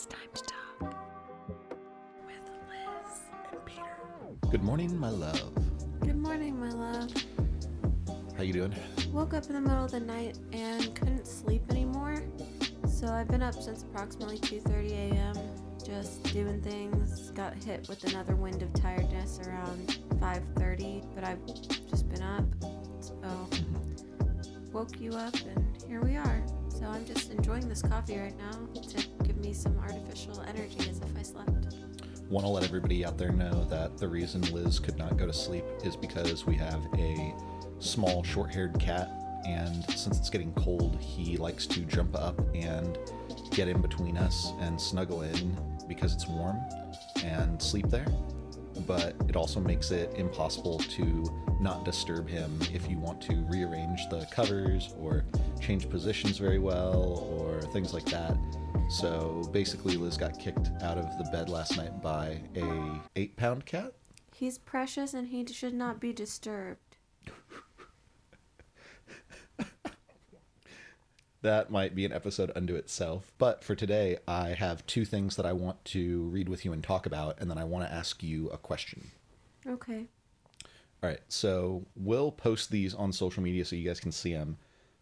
It's time to talk with Liz and Peter. Good morning, my love. Good morning, my love. How you doing? Woke up in the middle of the night and couldn't sleep anymore. So I've been up since approximately 2:30 a.m. just doing things. Got hit with another wind of tiredness around 5:30, but I've just been up. So woke you up and here we are. So I'm just enjoying this coffee right now to give me some artificial energy as if I slept. Want to let everybody out there know that the reason Liz could not go to sleep is because we have a small, short haired cat, and since it's getting cold, he likes to jump up and get in between us and snuggle in because it's warm and sleep there. But it also makes it impossible to not disturb him if you want to rearrange the covers or change positions very well or things like that. So basically, Liz got kicked out of the bed last night by a eight pound cat. He's precious and he should not be disturbed. That might be an episode unto itself. But for today, I have two things that I want to read with you and talk about, and then I want to ask you a question. Okay. All right, so we'll post these on social media so you guys can see them.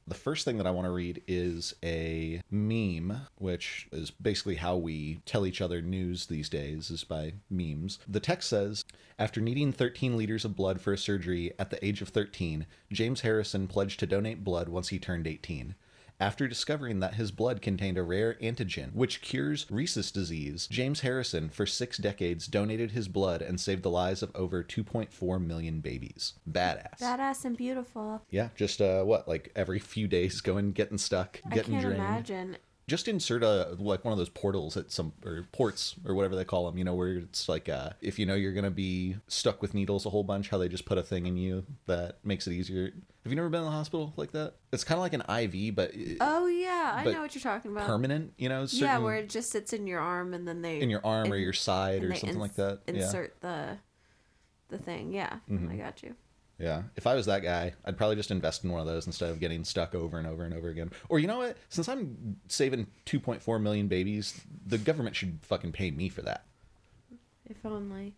The first thing that I want to read is a meme, which is basically how we tell each other news these days, is by memes. The text says After needing 13 liters of blood for a surgery at the age of 13, James Harrison pledged to donate blood once he turned 18. After discovering that his blood contained a rare antigen which cures rhesus disease, James Harrison, for six decades, donated his blood and saved the lives of over 2.4 million babies. Badass. Badass and beautiful. yeah, just uh, what, like every few days going, getting stuck, getting I can't drained. imagine. Just insert a like one of those portals at some or ports or whatever they call them. You know, where it's like uh, if you know you're gonna be stuck with needles a whole bunch, how they just put a thing in you that makes it easier. Have you never been in the hospital like that? It's kind of like an IV, but Oh yeah, I know what you're talking about. permanent. You know, yeah, where it just sits in your arm and then they in your arm or your side or something like ins- that. Yeah. Mm-hmm. Insert the the thing. Yeah, I got you. Yeah. If I was that guy, I'd probably just invest in one of those instead of getting stuck over and over and over again. Or you know what? Since I'm saving 2.4 million babies, the government should fucking pay me for that. If only.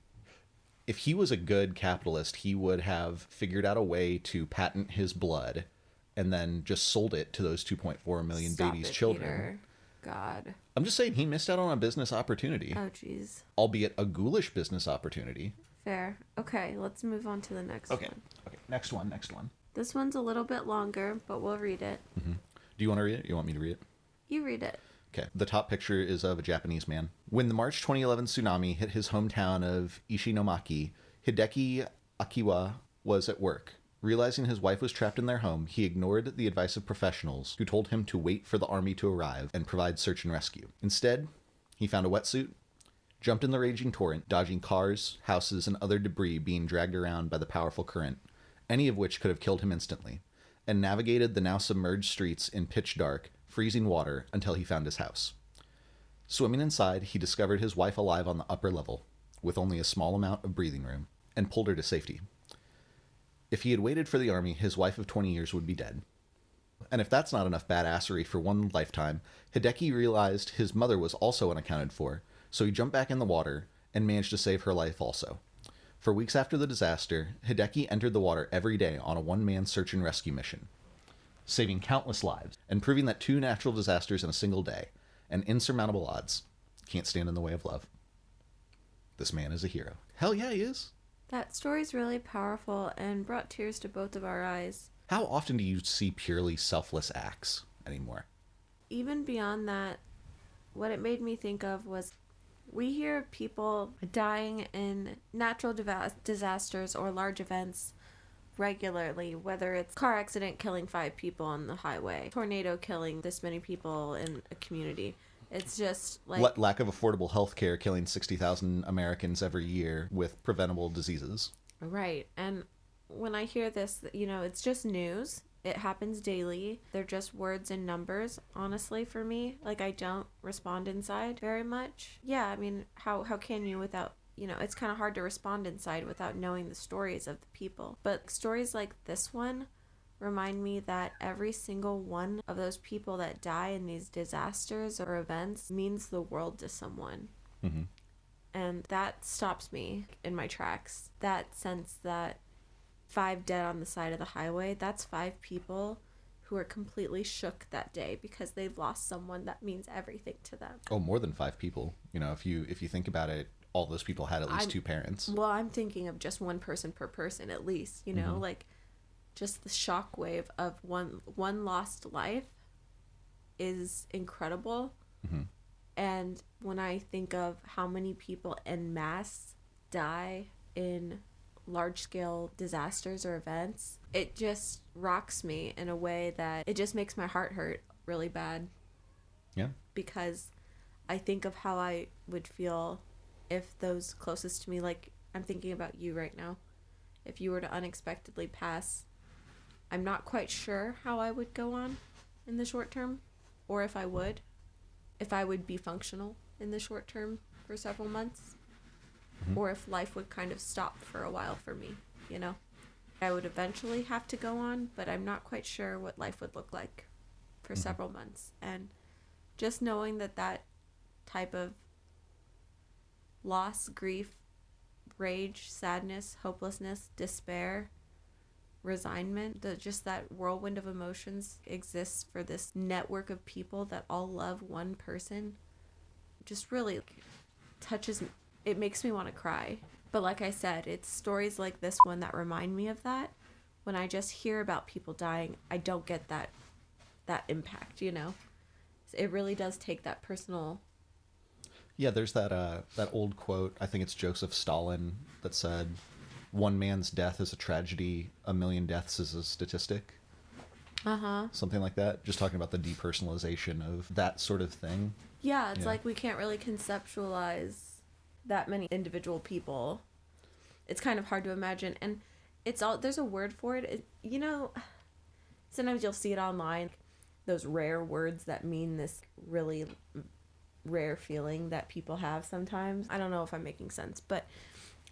If he was a good capitalist, he would have figured out a way to patent his blood and then just sold it to those 2.4 million Stop babies' it, children. Peter. God. I'm just saying he missed out on a business opportunity, Oh jeez. albeit a ghoulish business opportunity. Fair. Okay, let's move on to the next Okay. one. Okay. Next one. Next one. This one's a little bit longer, but we'll read it. Mm-hmm. Do you want to read it? You want me to read it? You read it. Okay. The top picture is of a Japanese man. When the March 2011 tsunami hit his hometown of Ishinomaki, Hideki Akiwa was at work. Realizing his wife was trapped in their home, he ignored the advice of professionals who told him to wait for the army to arrive and provide search and rescue. Instead, he found a wetsuit, jumped in the raging torrent, dodging cars, houses, and other debris being dragged around by the powerful current, any of which could have killed him instantly, and navigated the now submerged streets in pitch dark, freezing water until he found his house. Swimming inside, he discovered his wife alive on the upper level, with only a small amount of breathing room, and pulled her to safety. If he had waited for the army, his wife of 20 years would be dead. And if that's not enough badassery for one lifetime, Hideki realized his mother was also unaccounted for, so he jumped back in the water and managed to save her life also. For weeks after the disaster, Hideki entered the water every day on a one man search and rescue mission, saving countless lives and proving that two natural disasters in a single day, and insurmountable odds, can't stand in the way of love. This man is a hero. Hell yeah, he is. That story's really powerful and brought tears to both of our eyes. How often do you see purely selfless acts anymore? even beyond that, what it made me think of was we hear of people dying in natural disasters or large events regularly, whether it's car accident killing five people on the highway, tornado killing this many people in a community. It's just like La- lack of affordable health care killing 60,000 Americans every year with preventable diseases. Right. And when I hear this, you know, it's just news. It happens daily. They're just words and numbers, honestly, for me. Like I don't respond inside very much. Yeah, I mean, how how can you without you know, it's kind of hard to respond inside without knowing the stories of the people. But stories like this one remind me that every single one of those people that die in these disasters or events means the world to someone. Mm-hmm. And that stops me in my tracks. That sense that five dead on the side of the highway, that's five people who are completely shook that day because they've lost someone that means everything to them. Oh, more than five people. You know, if you if you think about it, all those people had at least I'm- two parents. Well, I'm thinking of just one person per person at least, you know, like just the shockwave of one one lost life is incredible. Mhm. And when I think of how many people en masse die in large scale disasters or events, it just rocks me in a way that it just makes my heart hurt really bad. Yeah. because I think of how I would feel if those closest to me, like I'm thinking about you right now, if you were to unexpectedly pass, I'm not quite sure how I would go on in the short term, or if I would, if I would be functional in the short term for several months, Mm-hmm. or if life would kind of stop for a while for me, you know. I would eventually have to go on, but I'm not quite sure what life would look like for mm-hmm. several months. And just knowing that that type of loss, grief, rage, sadness, hopelessness, despair, resignment, the, just that whirlwind of emotions exists for this network of people that all love one person just really touches it makes me want to cry. But like I said, it's stories like this one that remind me of that. When I just hear about people dying, I don't get that that impact, you know. It really does take that personal Yeah, there's that uh that old quote. I think it's Joseph Stalin that said, "One man's death is a tragedy. A million deaths is a statistic." uh-huh Something like that. Just talking about the depersonalization of that sort of thing. Yeah, it's Yeah. like we can't really conceptualize that many individual people. It's kind of hard to imagine, and it's all there's a word for it. it you know, sometimes you'll see it online, those rare words that mean this really rare feeling that people have sometimes. I don't know if I'm making sense, but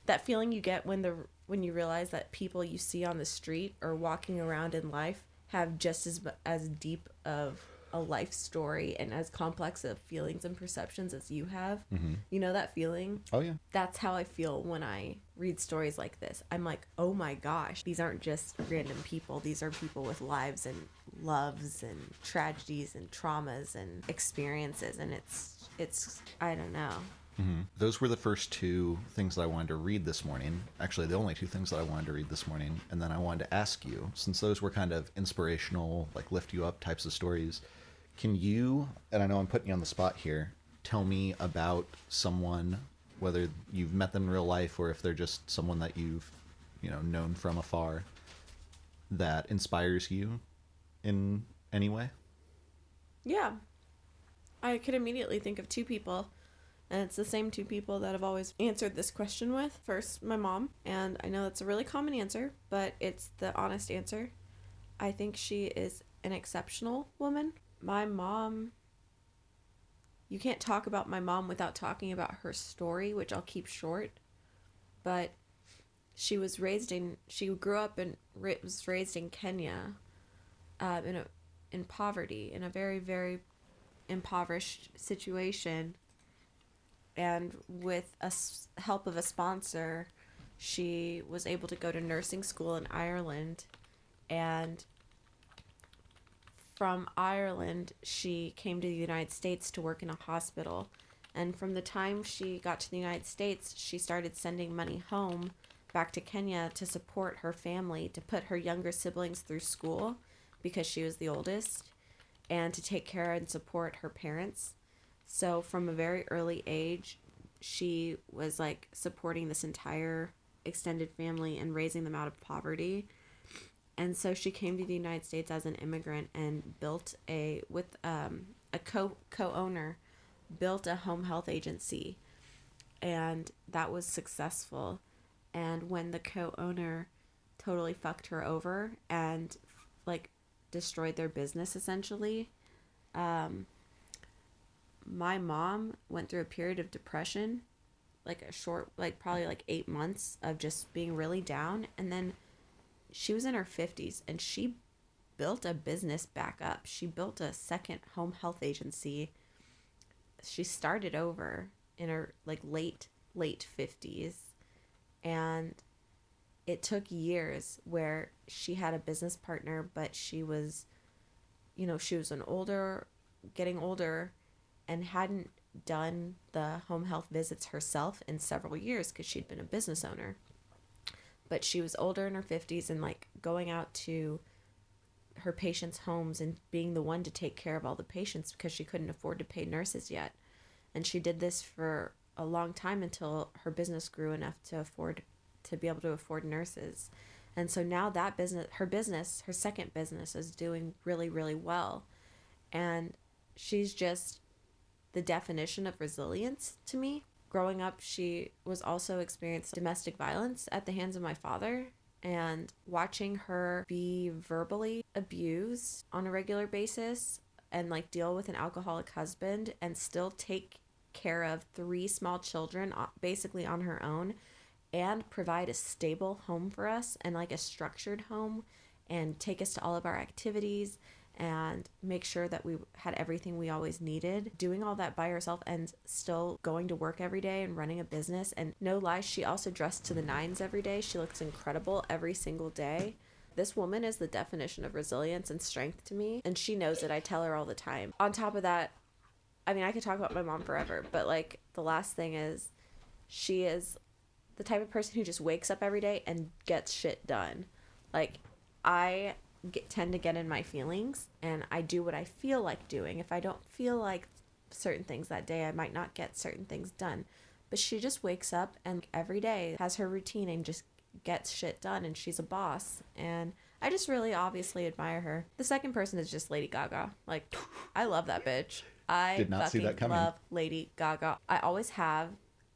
that feeling you get when the when you realize that people you see on the street or walking around in life have just as as deep of a life story and as complex of feelings and perceptions as you have. Mm-hmm. You know that feeling? Oh yeah. That's how I feel when I read stories like this. I'm like, "Oh my gosh, these aren't just random people. These are people with lives and loves and tragedies and traumas and experiences and it's it's I don't know. Mm-hmm. Those were the first two things that I wanted to read this morning. Actually, the only two things that I wanted to read this morning. And then I wanted to ask you, since those were kind of inspirational, like lift you up types of stories, can you, and I know I'm putting you on the spot here, tell me about someone, whether you've met them in real life or if they're just someone that you've, you know, known from afar, that inspires you in any way? Yeah. I could immediately think of two people, and it's the same two people that I've always answered this question with. First, my mom, and I know that's a really common answer, but it's the honest answer. I think she is an exceptional woman. My mom, you can't talk about my mom without talking about her story, which I'll keep short, but she was raised in, she grew up and was raised in Kenya uh, in a in poverty in a very very impoverished situation and with a s- help of a sponsor she was able to go to nursing school in Ireland and from Ireland she came to the United States to work in a hospital and from the time she got to the United States she started sending money home back to Kenya to support her family to put her younger siblings through school because she was the oldest and to take care and support her parents. So from a very early age, she was like supporting this entire extended family and raising them out of poverty. And so she came to the United States as an immigrant and built a with um, a co co-owner built a home health agency and that was successful. And when the co-owner totally fucked her over and like destroyed their business essentially, um, my mom went through a period of depression, like a short, like probably like eight months of just being really down, and then she was in her fifties and she built a business back up. She built a second home health agency. She started over in her like late late 50s and it took years where she had a business partner but she was you know, she was an older getting older and hadn't done the home health visits herself in several years because she'd been a business owner. But she was older in her 50s and like going out to her patients' homes and being the one to take care of all the patients because she couldn't afford to pay nurses yet. And she did this for a long time until her business grew enough to afford to be able to afford nurses. And so now that business, her business, her second business is doing really, really well. And she's just the definition of resilience to me. Growing up, she was also experienced domestic violence at the hands of my father. And watching her be verbally abused on a regular basis and like deal with an alcoholic husband and still take care of three small children uh, basically on her own and provide a stable home for us and like a structured home and take us to all of our activities and make sure that we had everything we always needed. Doing all that by herself and still going to work every day and running a business. And no lie, she also dressed to the nines every day. She looks incredible every single day. This woman is the definition of resilience and strength to me, and she knows it. I tell her all the time. On top of that, I mean, I could talk about my mom forever, but like the last thing is she is the type of person who just wakes up every day and gets shit done. Like I get, tend to get in my feelings and I do what I feel like doing. If I don't feel like certain things that day, I might not get certain things done. But she just wakes up and every day has her routine and just gets shit done and she's a boss and I just really obviously admire her. The second person is just Lady Gaga. Like I love that bitch. I Did not see that coming. love Lady Gaga. I always have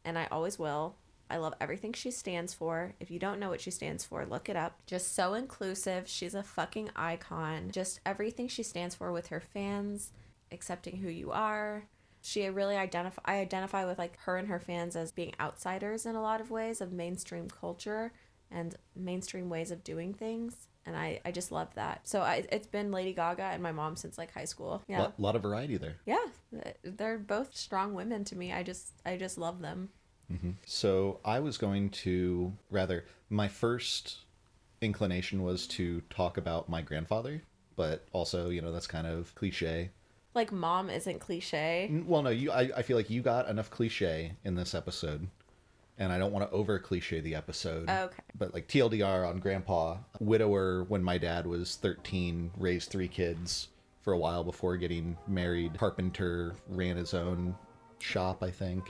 and I always will. I love everything she stands for. If you don't know what she stands for, look it up. Just so inclusive. She's a fucking icon. Just everything she stands for with her fans, accepting who you are. She really identify I identify with like her and her fans as being outsiders in a lot of ways of mainstream culture and mainstream ways of doing things. And I, I just love that. So I, it's been Lady Gaga and my mom since like high school. Yeah. A lot of variety there. Yeah. They're both strong women to me. I just I just love them. Mm-hmm. So I was going to rather my first inclination was to talk about my grandfather, but also you know that's kind of cliche. Like mom isn't cliche. N- Well, no, you I, I feel like you got enough cliche in this episode, and I don't want to over cliche the episode. Oh, okay. But like TLDR on Grandpa, widower when my dad was thirteen, raised three kids for a while before getting married. Carpenter ran his own shop, I think.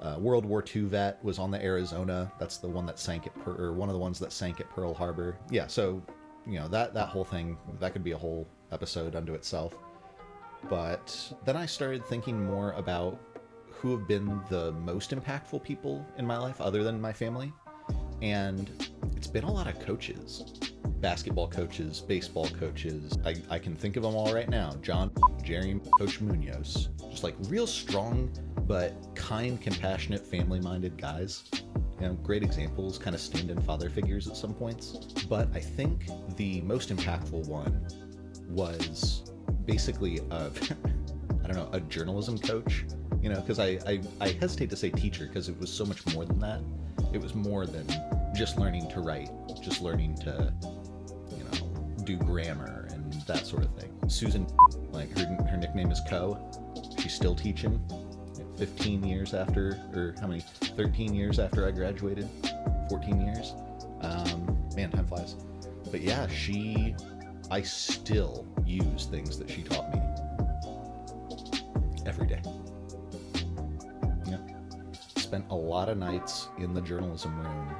Uh, World War II vet was on the Arizona. That's the one that sank at per- or one of the ones that sank at Pearl Harbor. Yeah, so you know that that whole thing that could be a whole episode unto itself. But then I started thinking more about who have been the most impactful people in my life other than my family. And it's been a lot of coaches basketball coaches, baseball coaches. I, I can think of them all right now John, Jerry, Coach Munoz. Just like real strong, but kind, compassionate, family minded guys. You know, great examples, kind of stand in father figures at some points. But I think the most impactful one was basically a, I don't know, a journalism coach. You know, because I, I, I hesitate to say teacher because it was so much more than that. It was more than just learning to write, just learning to, you know, do grammar and that sort of thing. Susan, like her, her nickname is Co. She's still teaching. 15 years after, or how many? 13 years after I graduated. 14 years. Um, man, time flies. But yeah, she, I still use things that she taught me every day. Yeah. Spent a lot of nights in the journalism room,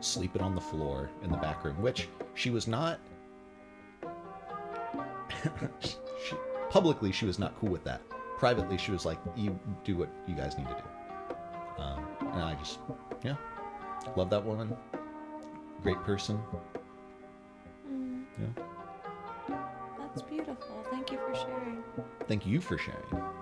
sleeping on the floor in the back room, which she was not. she, publicly, she was not cool with that. Privately, she was like, "You do what you guys need to do." Um, and I just, yeah, love that woman. Great person. Yeah. That's beautiful. Thank you for sharing. Thank you for sharing.